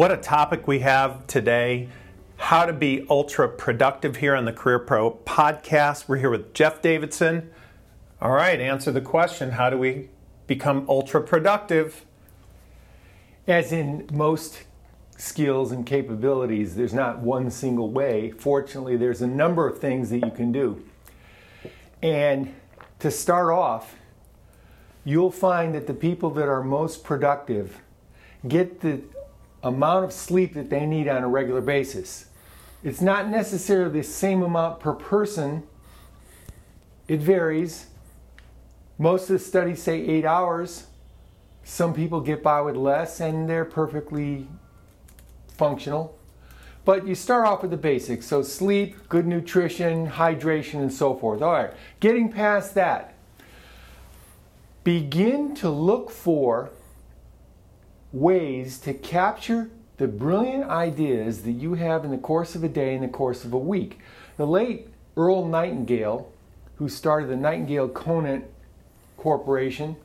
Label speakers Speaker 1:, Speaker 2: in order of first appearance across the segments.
Speaker 1: What a topic we have today. How to be ultra productive here on the Career Pro podcast. We're here with Jeff Davidson. All right, answer the question How do we become ultra productive?
Speaker 2: As in most skills and capabilities, there's not one single way. Fortunately, there's a number of things that you can do. And to start off, you'll find that the people that are most productive get the amount of sleep that they need on a regular basis. It's not necessarily the same amount per person, it varies. Most of the studies say eight hours. Some people get by with less and they're perfectly functional. But you start off with the basics. So, sleep, good nutrition, hydration, and so forth. All right, getting past that, begin to look for ways to capture the brilliant ideas that you have in the course of a day, in the course of a week. The late Earl Nightingale, who started the Nightingale Conant Corporation,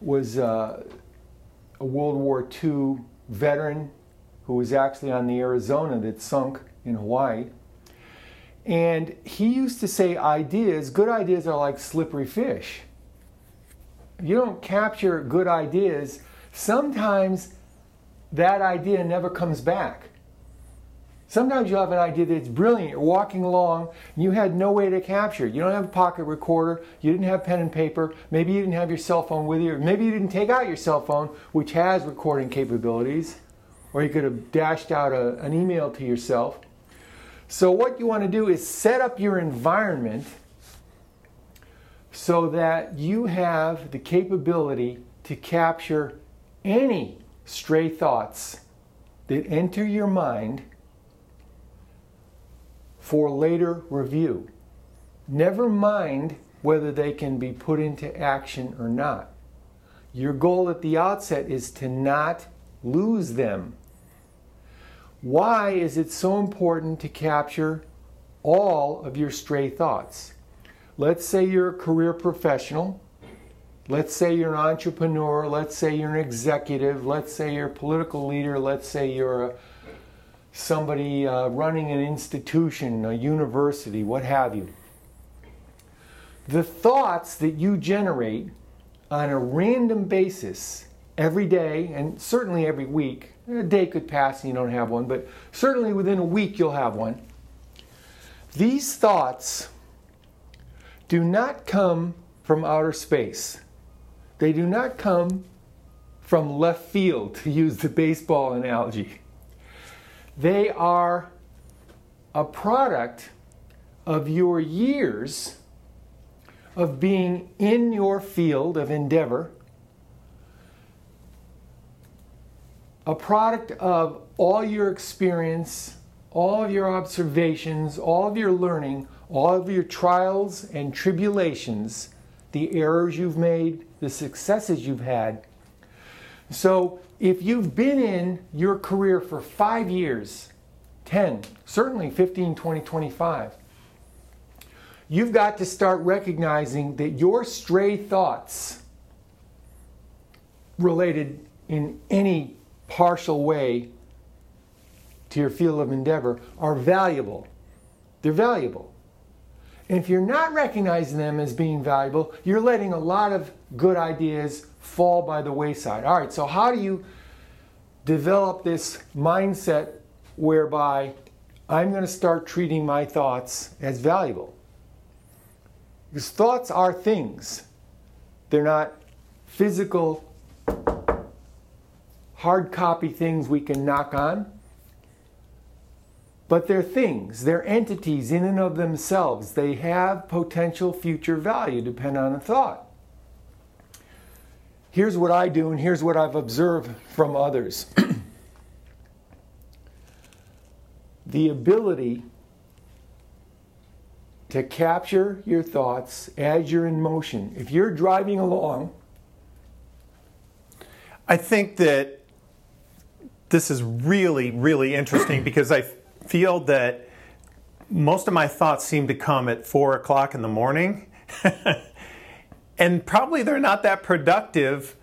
Speaker 2: was uh, a World War II veteran who was actually on the Arizona that sunk in Hawaii. And he used to say ideas, good ideas are like slippery fish. You don't capture good ideas, sometimes that idea never comes back. Sometimes you have an idea that's brilliant. You're walking along and you had no way to capture. You don't have a pocket recorder. You didn't have pen and paper. Maybe you didn't have your cell phone with you. Or maybe you didn't take out your cell phone, which has recording capabilities. Or you could have dashed out a, an email to yourself. So, what you want to do is set up your environment so that you have the capability to capture any stray thoughts that enter your mind for later review. Never mind whether they can be put into action or not. Your goal at the outset is to not lose them. Why is it so important to capture all of your stray thoughts? Let's say you're a career professional Let's say you're an entrepreneur, let's say you're an executive, let's say you're a political leader, let's say you're a, somebody uh, running an institution, a university, what have you. The thoughts that you generate on a random basis every day, and certainly every week, a day could pass and you don't have one, but certainly within a week you'll have one. These thoughts do not come from outer space. They do not come from left field, to use the baseball analogy. They are a product of your years of being in your field of endeavor, a product of all your experience, all of your observations, all of your learning, all of your trials and tribulations, the errors you've made, the successes you've had. So, if you've been in your career for five years, 10, certainly 15, 20, 25, you've got to start recognizing that your stray thoughts related in any partial way to your field of endeavor are valuable. They're valuable. And if you're not recognizing them as being valuable, you're letting a lot of good ideas fall by the wayside. All right, so how do you develop this mindset whereby I'm going to start treating my thoughts as valuable? Because thoughts are things, they're not physical, hard copy things we can knock on but they're things, they're entities in and of themselves. They have potential future value depending on the thought. Here's what I do, and here's what I've observed from others the ability to capture your thoughts as you're in motion. If you're driving along,
Speaker 1: I think that this is really, really interesting because I feel that most of my thoughts seem to come at four o'clock in the morning. and probably they're not that productive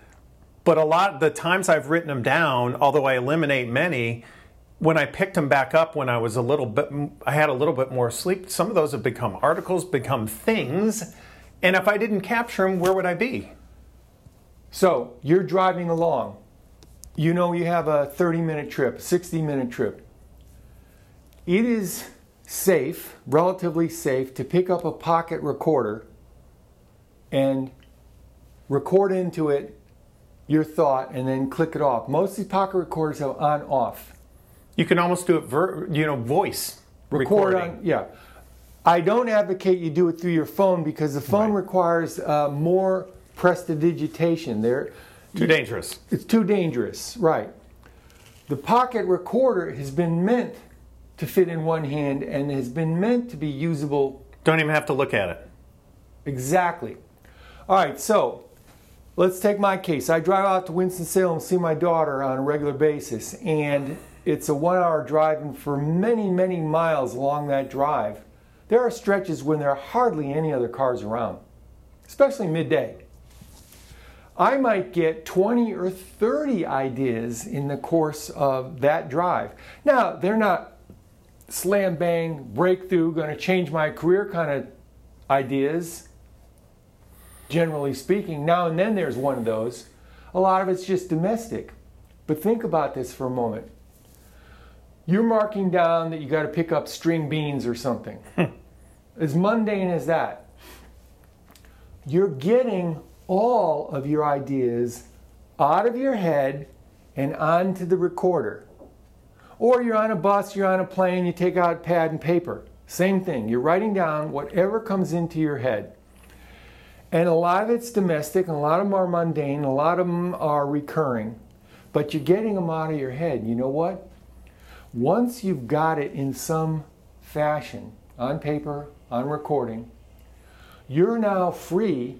Speaker 1: But a lot the times I've written them down, although I eliminate many, when I picked them back up when I was a little bit, I had a little bit more sleep. Some of those have become articles, become things, and if I didn't capture them, where would I be?
Speaker 2: So you're driving along. You know you have a 30 minute trip, 60 minute trip. It is safe, relatively safe, to pick up a pocket recorder and record into it your thought and then click it off. Most of these pocket recorders have on off.
Speaker 1: You can almost do it, ver- you know, voice
Speaker 2: Record
Speaker 1: recording.
Speaker 2: on, yeah. I don't advocate you do it through your phone because the phone
Speaker 1: Right.
Speaker 2: requires uh, more prestidigitation. There,
Speaker 1: Too dangerous.
Speaker 2: it's too dangerous, right? The pocket recorder has been meant to fit in one hand and has been meant to be usable
Speaker 1: Don't even have to look at it.
Speaker 2: exactly. All right, so let's take my case. I drive out to Winston-Salem, see my daughter on a regular basis, and it's a one-hour drive, and for many, many miles along that drive, there are stretches when there are hardly any other cars around, especially midday. I might get 20 or 30 ideas in the course of that drive. Now, they're not slam bang, breakthrough, going to change my career kind of ideas, generally speaking. Now and then there's one of those. A lot of it's just domestic. But think about this for a moment. You're marking down that you got to pick up string beans or something. Hmm. as mundane as that. You're getting all of your ideas out of your head and onto the recorder. Or you're on a bus, you're on a plane, you take out pad and paper. Same thing. You're writing down whatever comes into your head. And a lot of it's domestic, and a lot of them are mundane, a lot of them are recurring, but you're getting them out of your head. You know what? Once you've got it in some fashion, on paper, on recording, you're now free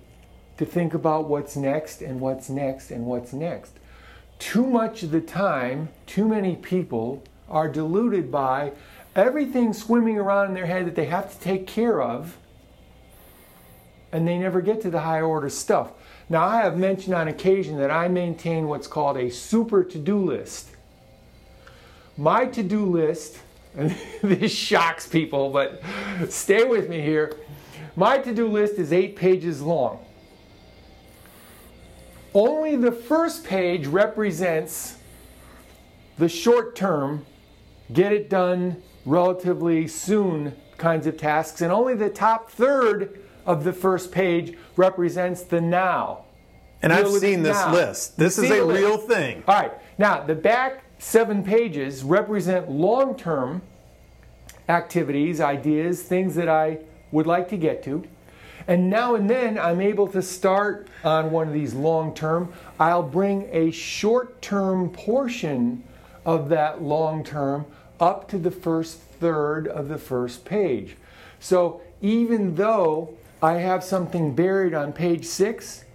Speaker 2: to think about what's next and what's next and what's next. Too much of the time, too many people are deluded by everything swimming around in their head that they have to take care of, and they never get to the higher order stuff. Now, I have mentioned on occasion that I maintain what's called a super to do list. My to do list, and this shocks people, but stay with me here. My to do list is eight pages long. Only the first page represents the short term, get it done relatively soon kinds of tasks, and only the top third of the first page represents the now.
Speaker 1: And I've seen this
Speaker 2: now.
Speaker 1: list. This is a
Speaker 2: list?
Speaker 1: real thing.
Speaker 2: All right, now the back seven pages represent long term activities, ideas, things that I would like to get to. And now and then I'm able to start on one of these long term. I'll bring a short term portion of that long term up to the first third of the first page. So even though I have something buried on page six,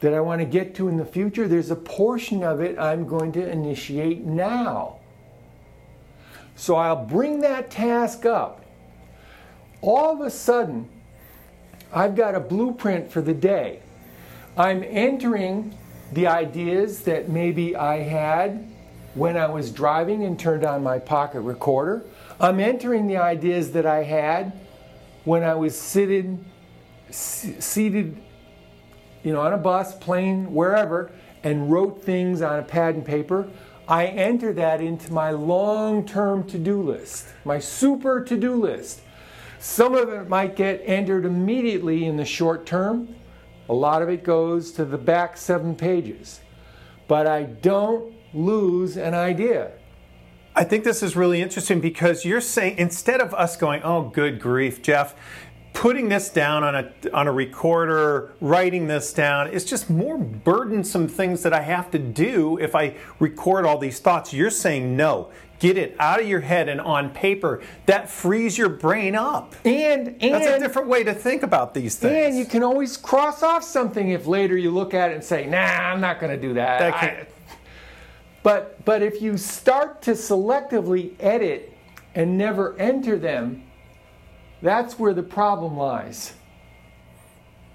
Speaker 2: that I want to get to in the future, there's a portion of it I'm going to initiate now. So I'll bring that task up. All of a sudden, I've got a blueprint for the day. I'm entering the ideas that maybe I had when I was driving and turned on my pocket recorder. I'm entering the ideas that I had when I was seated, seated you know, on a bus, plane, wherever, and wrote things on a pad and paper, I enter that into my long term to do list, my super to do list. Some of it might get entered immediately in the short term, a lot of it goes to the back seven pages. But I don't lose an idea.
Speaker 1: I think this is really interesting because you're saying instead of us going, "Oh, good grief, Jeff," putting this down on a on a recorder, writing this down, it's just more burdensome things that I have to do if I record all these thoughts. You're saying no. Get it out of your head and on paper. That frees your brain up.
Speaker 2: And and
Speaker 1: That's a different way to think about these things.
Speaker 2: And you can always cross off something if later you look at it and say, "Nah, I'm not going to do that."
Speaker 1: That
Speaker 2: I- but but if you start to selectively edit and never enter them, that's where the problem lies.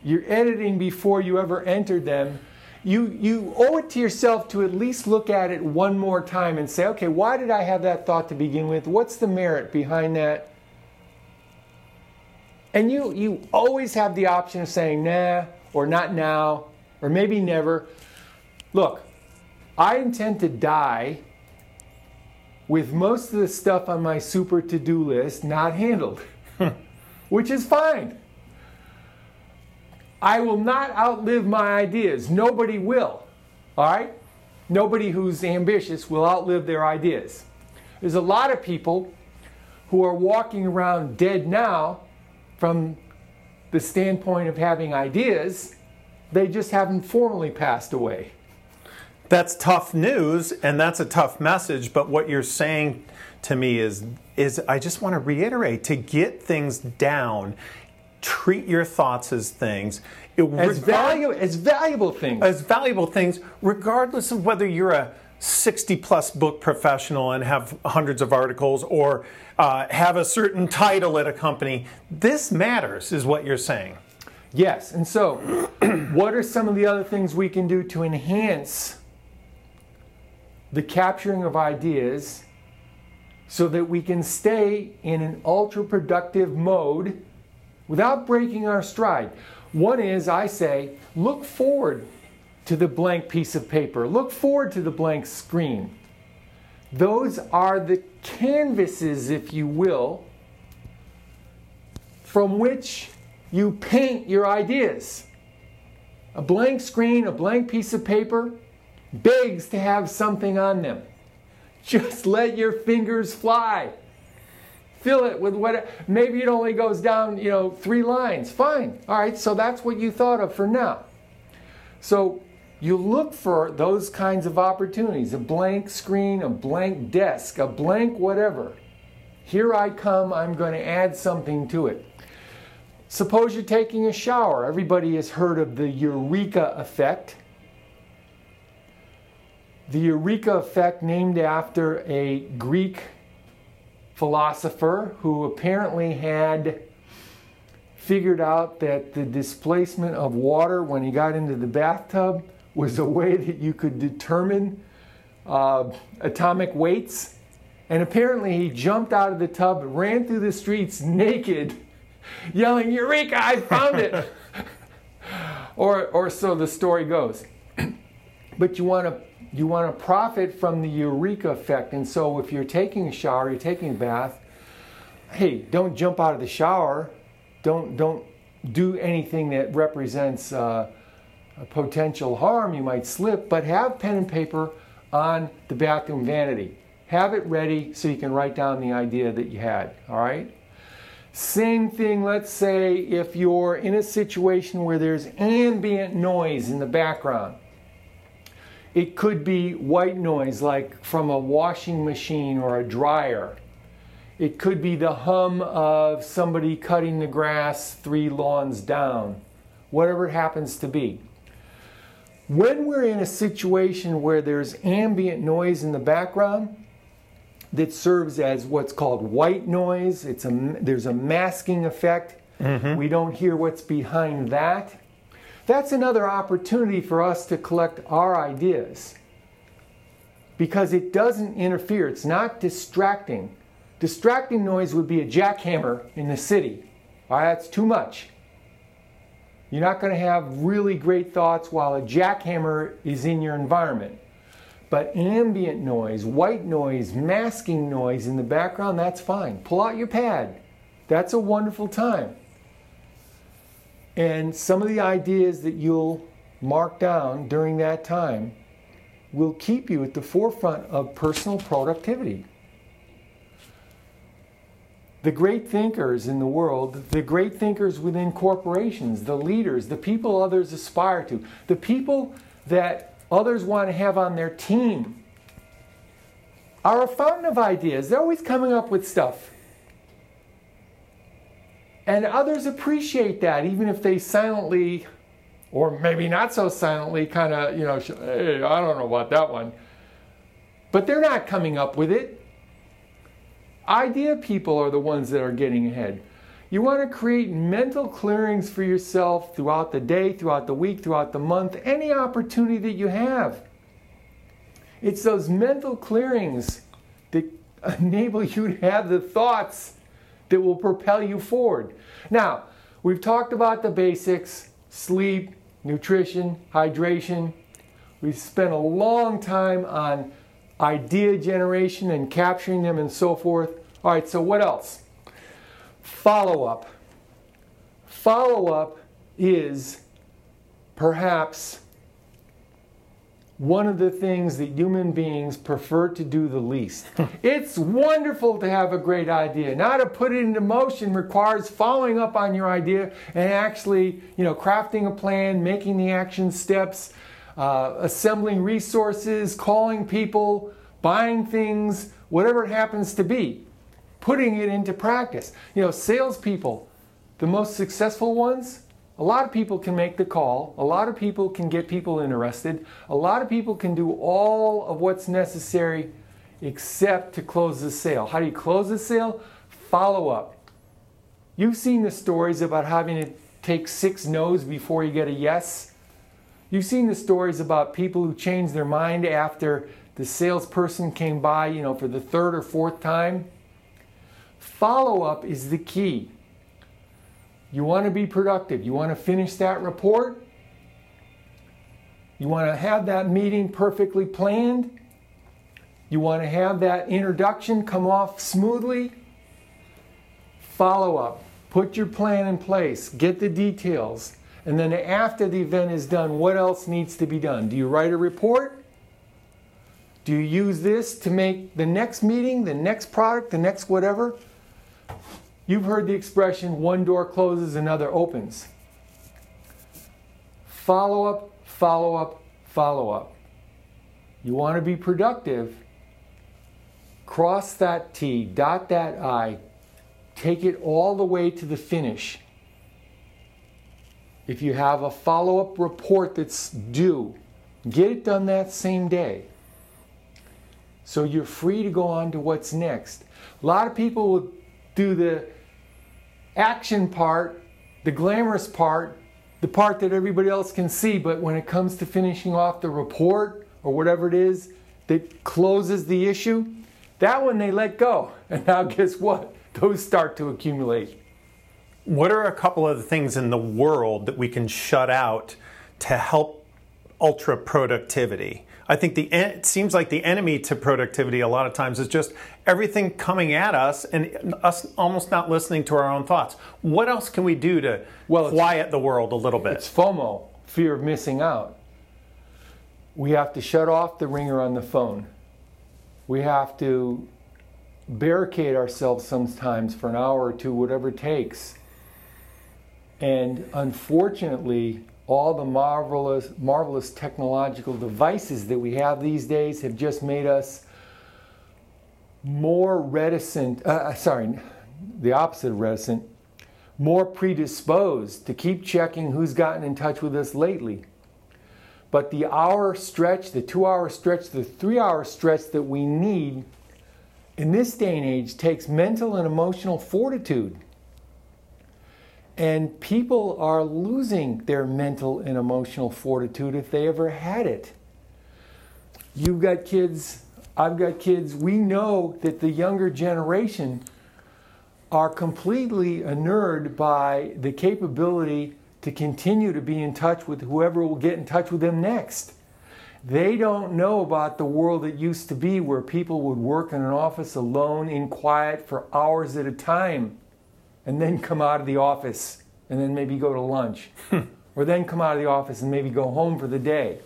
Speaker 2: You're editing before you ever entered them, you, you owe it to yourself to at least look at it one more time and say, okay, why did I have that thought to begin with? What's the merit behind that? And you, you always have the option of saying, nah, or not now, or maybe never. Look, I intend to die with most of the stuff on my super to do list not handled, which is fine. I will not outlive my ideas. Nobody will. All right? Nobody who's ambitious will outlive their ideas. There's a lot of people who are walking around dead now from the standpoint of having ideas, they just haven't formally passed away.
Speaker 1: That's tough news and that's a tough message, but what you're saying to me is is I just want to reiterate to get things down treat your thoughts as things.
Speaker 2: as, valuable, as valuable things.
Speaker 1: As valuable things, regardless of whether you're a 60 plus book professional and have hundreds of articles or uh, have a certain title at a company. This matters, is what you're saying.
Speaker 2: Yes. And so, what are some of the other things we can do to enhance the capturing of ideas so that we can stay in an ultra productive mode without breaking our stride. One is, I say, look forward to the blank piece of paper, look forward to the blank screen. Those are the canvases, if you will, from which you paint your ideas. A blank screen, a blank piece of paper, begs to have something on them. Just let your fingers fly fill it with what maybe it only goes down you know three lines. Fine. All right so that's what you thought of for now. So you look for those kinds of opportunities a blank screen a blank desk a blank whatever. Here i come i'm going to add something to it. Suppose you're taking a shower. Everybody has heard of the eureka effect. The eureka effect named after a greek philosopher who apparently had figured out that the displacement of water when he got into the bathtub was a way that you could determine uh, atomic weights. And apparently, he jumped out of the tub, ran through the streets naked, yelling, Eureka, I found it! or, or so the story goes. But you want to you want to profit from the eureka effect. And so if you're taking a shower, you're taking a bath, hey, don't jump out of the shower. Don't don't do anything that represents uh, a potential harm. You might slip, but have pen and paper on the bathroom vanity. Have it ready so you can write down the idea that you had. All right. Same thing, let's say if you're in a situation where there's ambient noise in the background. It could be white noise like from a washing machine or a dryer. It could be the hum of somebody cutting the grass three lawns down, whatever it happens to be. When we're in a situation where there's ambient noise in the background that serves as what's called white noise, it's a, there's a masking effect. Mm-hmm. We don't hear what's behind that. That's another opportunity for us to collect our ideas because it doesn't interfere, it's not distracting. Distracting noise would be a jackhammer in the city. That's too much. You're not going to have really great thoughts while a jackhammer is in your environment. But ambient noise, white noise, masking noise in the background, that's fine. Pull out your pad. That's a wonderful time. And some of the ideas that you'll mark down during that time will keep you at the forefront of personal productivity. The great thinkers in the world, the great thinkers within corporations, the leaders, the people others aspire to, the people that others want to have on their team are a fountain of ideas. They're always coming up with stuff. And others appreciate that, even if they silently, or maybe not so silently, kind of, you know, hey, I don't know about that one. But they're not coming up with it. Idea people are the ones that are getting ahead. You want to create mental clearings for yourself throughout the day, throughout the week, throughout the month, any opportunity that you have. It's those mental clearings that enable you to have the thoughts that will propel you forward. Now, we've talked about the basics sleep, nutrition, hydration. We've spent a long time on idea generation and capturing them and so forth. All right, so what else? Follow up. Follow up is perhaps one of the things that human beings prefer to do the least. it's wonderful to have a great idea. Now to put it into motion requires following up on your idea and actually, you know, crafting a plan, making the action steps, uh, assembling resources, calling people, buying things, whatever it happens to be, putting it into practice. You know, salespeople, the most successful ones, a lot of people can make the call. A lot of people can get people interested. A lot of people can do all of what's necessary except to close the sale. How do you close the sale? Follow up. You've seen the stories about having to take six no's before you get a yes. You've seen the stories about people who change their mind after the salesperson came by, you know, for the third or fourth time. Follow up is the key. You want to be productive. You want to finish that report. You want to have that meeting perfectly planned. You want to have that introduction come off smoothly. Follow up. Put your plan in place. Get the details. And then after the event is done, what else needs to be done? Do you write a report? Do you use this to make the next meeting, the next product, the next whatever? You've heard the expression one door closes, another opens. Follow up, follow up, follow up. You want to be productive, cross that T, dot that I, take it all the way to the finish. If you have a follow up report that's due, get it done that same day. So you're free to go on to what's next. A lot of people will do the action part, the glamorous part, the part that everybody else can see, but when it comes to finishing off the report or whatever it is that closes the issue, that one they let go. And now, guess what? Those start to accumulate.
Speaker 1: What are a couple of the things in the world that we can shut out to help ultra productivity? I think the it seems like the enemy to productivity a lot of times is just everything coming at us and us almost not listening to our own thoughts. What else can we do to well, quiet the world a little bit?
Speaker 2: It's FOMO, fear of missing out. We have to shut off the ringer on the phone. We have to barricade ourselves sometimes for an hour or two, whatever it takes. And unfortunately, all the marvelous, marvelous technological devices that we have these days have just made us more reticent, uh, uh, sorry, the opposite of reticent, more predisposed to keep checking who's gotten in touch with us lately. But the hour stretch, the two hour stretch, the three hour stretch that we need in this day and age takes mental and emotional fortitude. And people are losing their mental and emotional fortitude if they ever had it. You've got kids, I've got kids. We know that the younger generation are completely inured by the capability to continue to be in touch with whoever will get in touch with them next. They don't know about the world that used to be where people would work in an office alone in quiet for hours at a time and then come out of the office and then maybe go to lunch, hmm. or then come out of the office and maybe go home for the day.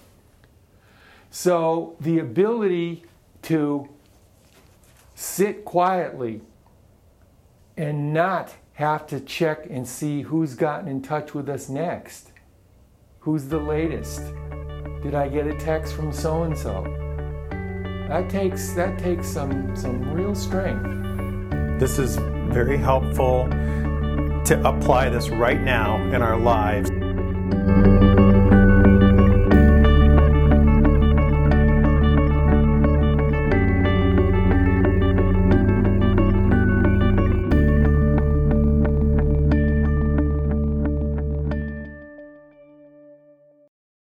Speaker 2: So the ability to sit quietly and not have to check and see who's gotten in touch with us next. Who's the latest? Did I get a text from so and so? That takes that takes some some real strength.
Speaker 1: This is very helpful to apply this right now in our lives.